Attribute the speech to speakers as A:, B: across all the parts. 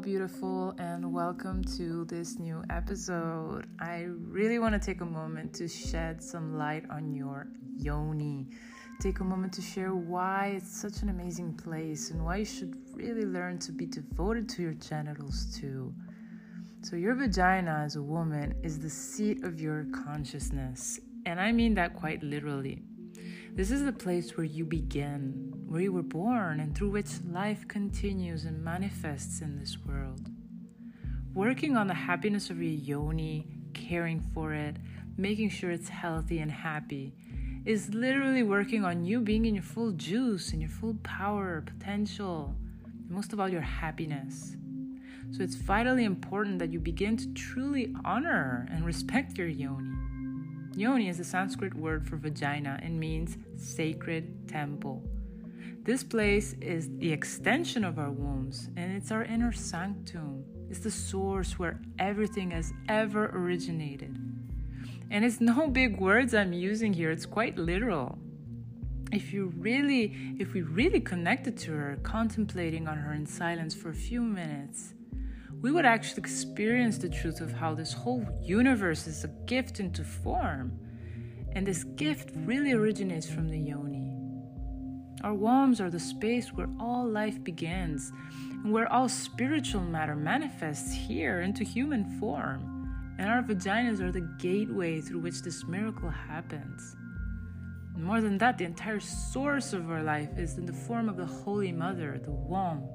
A: Beautiful, and welcome to this new episode. I really want to take a moment to shed some light on your yoni. Take a moment to share why it's such an amazing place and why you should really learn to be devoted to your genitals too. So, your vagina as a woman is the seat of your consciousness, and I mean that quite literally. This is the place where you begin, where you were born, and through which life continues and manifests in this world. Working on the happiness of your yoni, caring for it, making sure it's healthy and happy, is literally working on you being in your full juice and your full power, potential, most of all, your happiness. So it's vitally important that you begin to truly honor and respect your yoni. Yoni is a Sanskrit word for vagina and means sacred temple. This place is the extension of our wombs and it's our inner sanctum. It's the source where everything has ever originated. And it's no big words I'm using here, it's quite literal. If you really if we really connected to her, contemplating on her in silence for a few minutes, we would actually experience the truth of how this whole universe is a gift into form. And this gift really originates from the yoni. Our wombs are the space where all life begins and where all spiritual matter manifests here into human form. And our vaginas are the gateway through which this miracle happens. And more than that, the entire source of our life is in the form of the Holy Mother, the womb.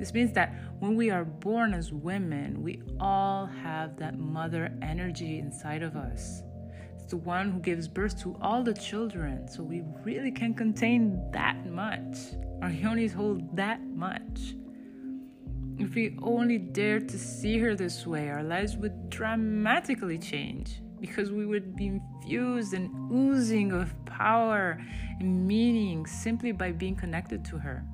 A: This means that when we are born as women, we all have that mother energy inside of us. It's the one who gives birth to all the children, so we really can contain that much. Our yonis hold that much. If we only dared to see her this way, our lives would dramatically change because we would be infused and oozing of power and meaning simply by being connected to her.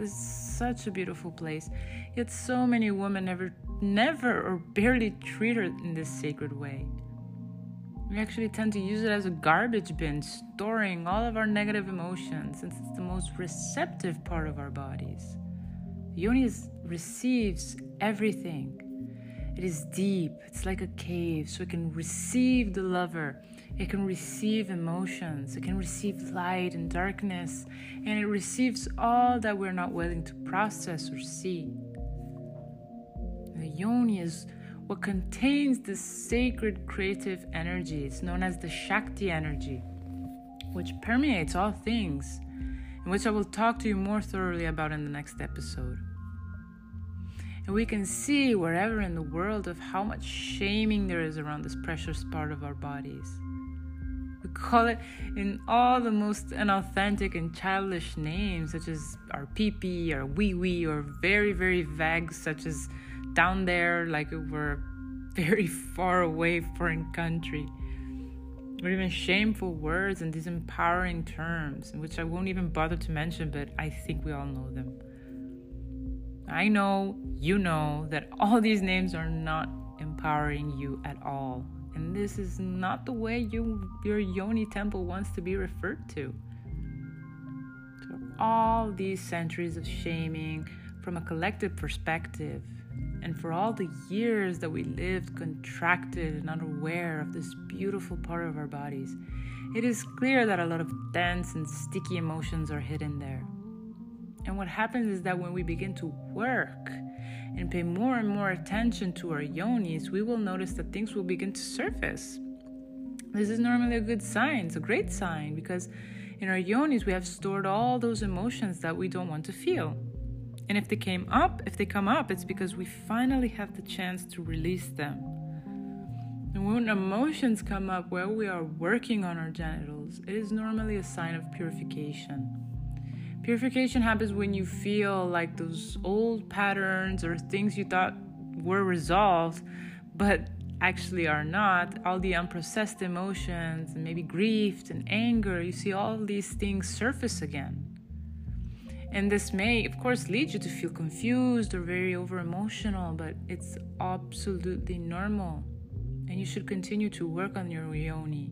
A: Is such a beautiful place. Yet so many women never never or barely treat her in this sacred way. We actually tend to use it as a garbage bin, storing all of our negative emotions, since it's the most receptive part of our bodies. The yoni is, receives everything. It is deep, it's like a cave, so it can receive the lover it can receive emotions, it can receive light and darkness, and it receives all that we're not willing to process or see. The yoni is what contains the sacred creative energy. It's known as the Shakti energy, which permeates all things, and which I will talk to you more thoroughly about in the next episode. And we can see wherever in the world of how much shaming there is around this precious part of our bodies. We call it in all the most unauthentic and childish names, such as our pee or wee wee, or very, very vague, such as down there, like we're very far away foreign country. Or even shameful words and disempowering terms, which I won't even bother to mention, but I think we all know them. I know, you know, that all these names are not empowering you at all and this is not the way you your yoni temple wants to be referred to. So all these centuries of shaming from a collective perspective, and for all the years that we lived contracted and unaware of this beautiful part of our bodies, it is clear that a lot of dense and sticky emotions are hidden there. And what happens is that when we begin to work and pay more and more attention to our yonis, we will notice that things will begin to surface. This is normally a good sign, it's a great sign because in our yonis we have stored all those emotions that we don't want to feel. And if they came up, if they come up, it's because we finally have the chance to release them. And when emotions come up while we are working on our genitals, it is normally a sign of purification. Purification happens when you feel like those old patterns or things you thought were resolved, but actually are not. All the unprocessed emotions, and maybe grief and anger, you see all these things surface again. And this may, of course, lead you to feel confused or very over emotional, but it's absolutely normal. And you should continue to work on your yoni.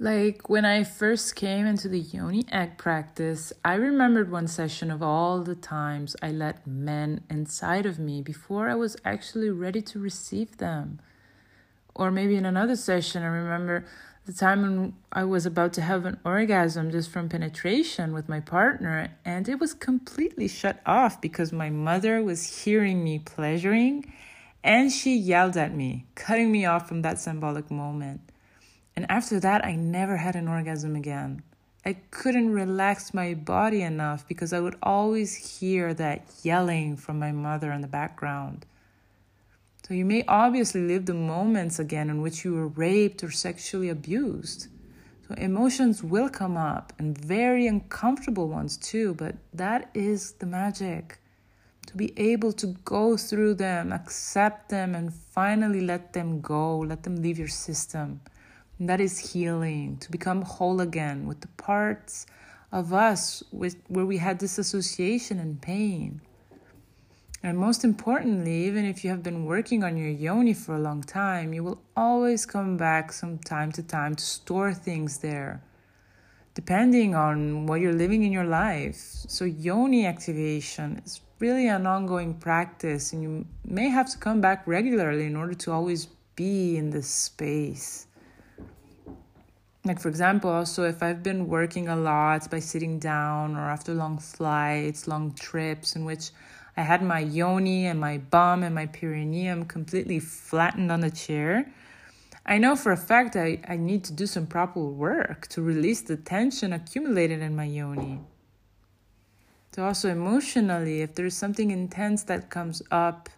A: Like when I first came into the yoni egg practice, I remembered one session of all the times I let men inside of me before I was actually ready to receive them. Or maybe in another session, I remember the time when I was about to have an orgasm just from penetration with my partner, and it was completely shut off because my mother was hearing me pleasuring and she yelled at me, cutting me off from that symbolic moment. And after that, I never had an orgasm again. I couldn't relax my body enough because I would always hear that yelling from my mother in the background. So you may obviously live the moments again in which you were raped or sexually abused. So emotions will come up and very uncomfortable ones too, but that is the magic. To be able to go through them, accept them, and finally let them go, let them leave your system. And that is healing, to become whole again with the parts of us with, where we had disassociation and pain. And most importantly, even if you have been working on your yoni for a long time, you will always come back from time to time to store things there, depending on what you're living in your life. So, yoni activation is really an ongoing practice, and you may have to come back regularly in order to always be in this space like for example also if i've been working a lot by sitting down or after long flights long trips in which i had my yoni and my bum and my perineum completely flattened on the chair i know for a fact I, I need to do some proper work to release the tension accumulated in my yoni. So also emotionally if there's something intense that comes up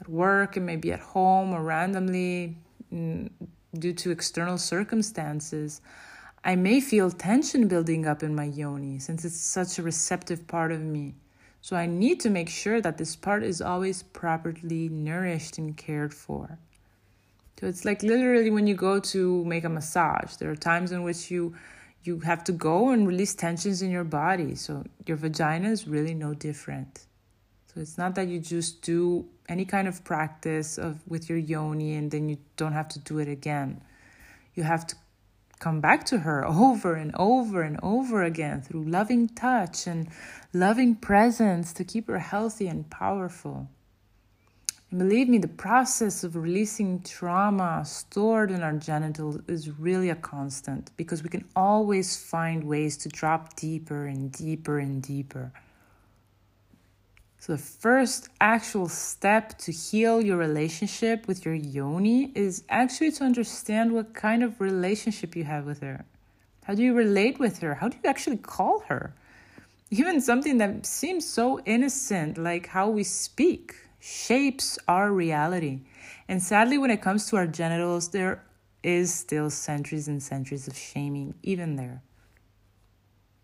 A: at work and maybe at home or randomly mm, due to external circumstances, I may feel tension building up in my yoni since it's such a receptive part of me. So I need to make sure that this part is always properly nourished and cared for. So it's like literally when you go to make a massage, there are times in which you you have to go and release tensions in your body. So your vagina is really no different. So it's not that you just do any kind of practice of with your yoni and then you don't have to do it again. You have to come back to her over and over and over again through loving touch and loving presence to keep her healthy and powerful. And believe me, the process of releasing trauma stored in our genitals is really a constant because we can always find ways to drop deeper and deeper and deeper. So, the first actual step to heal your relationship with your yoni is actually to understand what kind of relationship you have with her. How do you relate with her? How do you actually call her? Even something that seems so innocent, like how we speak, shapes our reality. And sadly, when it comes to our genitals, there is still centuries and centuries of shaming, even there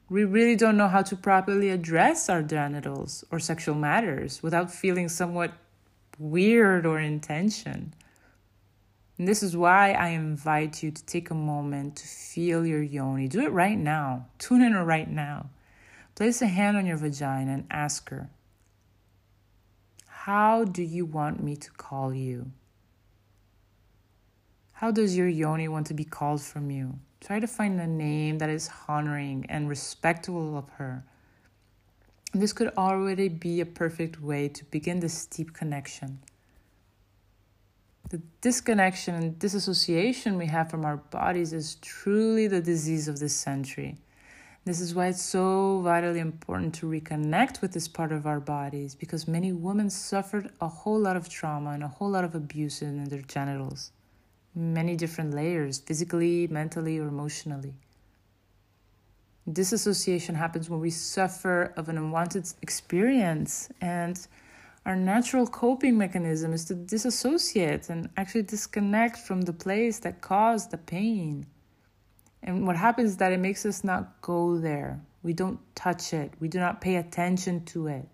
A: we really don't know how to properly address our genitals or sexual matters without feeling somewhat weird or in tension. And this is why I invite you to take a moment to feel your yoni. Do it right now. Tune in right now. Place a hand on your vagina and ask her, How do you want me to call you? How does your yoni want to be called from you? Try to find a name that is honoring and respectful of her. This could already be a perfect way to begin this deep connection. The disconnection and disassociation we have from our bodies is truly the disease of this century. This is why it's so vitally important to reconnect with this part of our bodies because many women suffered a whole lot of trauma and a whole lot of abuse in their genitals many different layers physically, mentally, or emotionally. Disassociation happens when we suffer of an unwanted experience, and our natural coping mechanism is to disassociate and actually disconnect from the place that caused the pain. And what happens is that it makes us not go there. We don't touch it, we do not pay attention to it.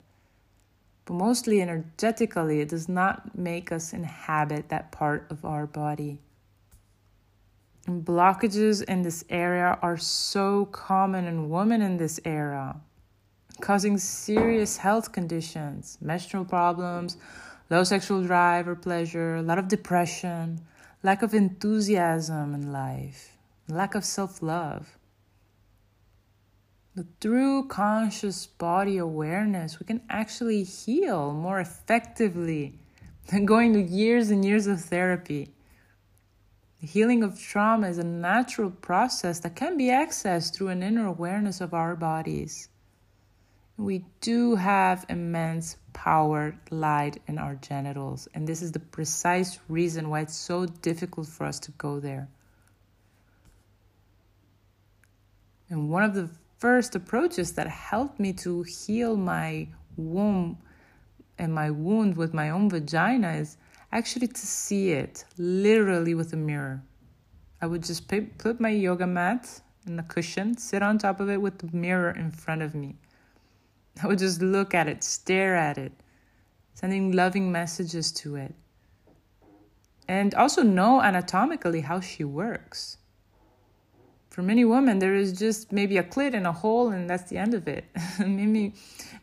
A: But mostly energetically, it does not make us inhabit that part of our body blockages in this area are so common in women in this era, causing serious health conditions, menstrual problems, low sexual drive or pleasure, a lot of depression, lack of enthusiasm in life, lack of self love. But through conscious body awareness, we can actually heal more effectively than going to years and years of therapy. The healing of trauma is a natural process that can be accessed through an inner awareness of our bodies. We do have immense power light in our genitals, and this is the precise reason why it's so difficult for us to go there. And one of the first approaches that helped me to heal my womb and my wound with my own vagina is actually to see it literally with a mirror. I would just put my yoga mat and a cushion, sit on top of it with the mirror in front of me. I would just look at it, stare at it, sending loving messages to it. And also know anatomically how she works. For many women, there is just maybe a clit and a hole, and that's the end of it. maybe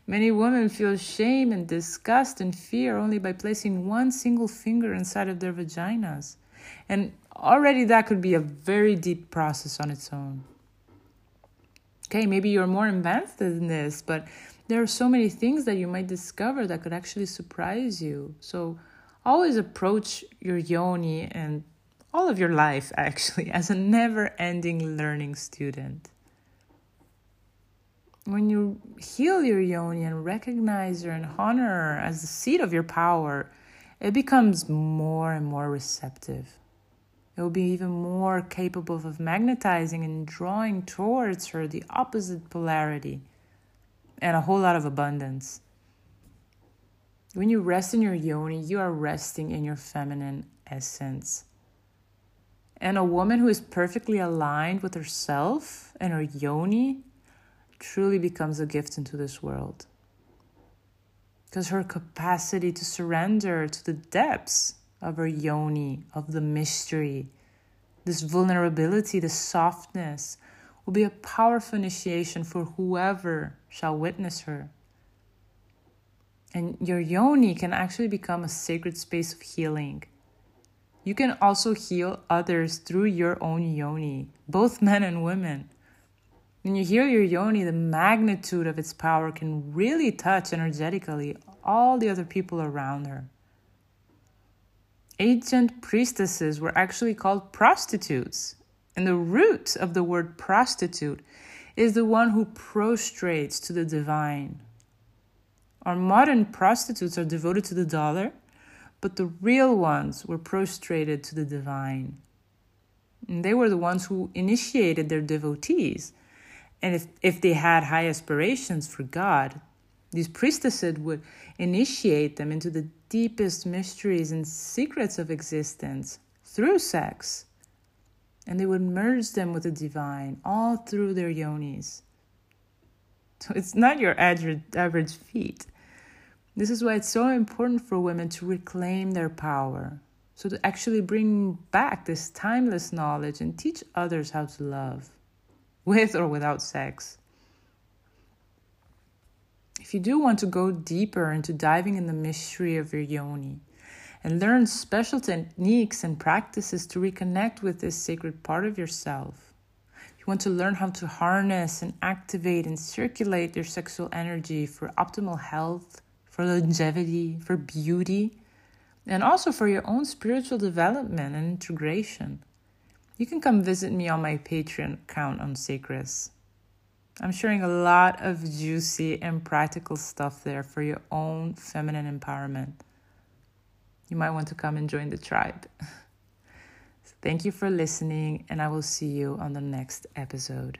A: Many women feel shame and disgust and fear only by placing one single finger inside of their vaginas. And already that could be a very deep process on its own. Okay, maybe you're more advanced than this, but there are so many things that you might discover that could actually surprise you. So always approach your yoni and all of your life actually as a never ending learning student when you heal your yoni and recognize her and honor her as the seat of your power, it becomes more and more receptive. It will be even more capable of magnetizing and drawing towards her the opposite polarity and a whole lot of abundance. When you rest in your yoni, you are resting in your feminine essence. And a woman who is perfectly aligned with herself and her yoni truly becomes a gift into this world. Because her capacity to surrender to the depths of her yoni, of the mystery, this vulnerability, this softness, will be a powerful initiation for whoever shall witness her. And your yoni can actually become a sacred space of healing. You can also heal others through your own yoni, both men and women. When you hear your yoni, the magnitude of its power can really touch energetically all the other people around her. Ancient priestesses were actually called prostitutes, and the root of the word prostitute is the one who prostrates to the divine. Our modern prostitutes are devoted to the dollar, but the real ones were prostrated to the divine. And they were the ones who initiated their devotees and if, if they had high aspirations for God, these priestesses would initiate them into the deepest mysteries and secrets of existence through sex. And they would merge them with the divine all through their yonis. So it's not your average, average feat. This is why it's so important for women to reclaim their power. So to actually bring back this timeless knowledge and teach others how to love with or without sex. If you do want to go deeper into diving in the mystery of your yoni and learn special techniques and practices to reconnect with this sacred part of yourself, you want to learn how to harness and activate and circulate your sexual energy for optimal health, for longevity, for beauty, and also for your own spiritual development and integration you can come visit me on my Patreon account on Sacris. I'm sharing a lot of juicy and practical stuff there for your own feminine empowerment. You might want to come and join the tribe. thank you for listening, and I will see you on the next episode.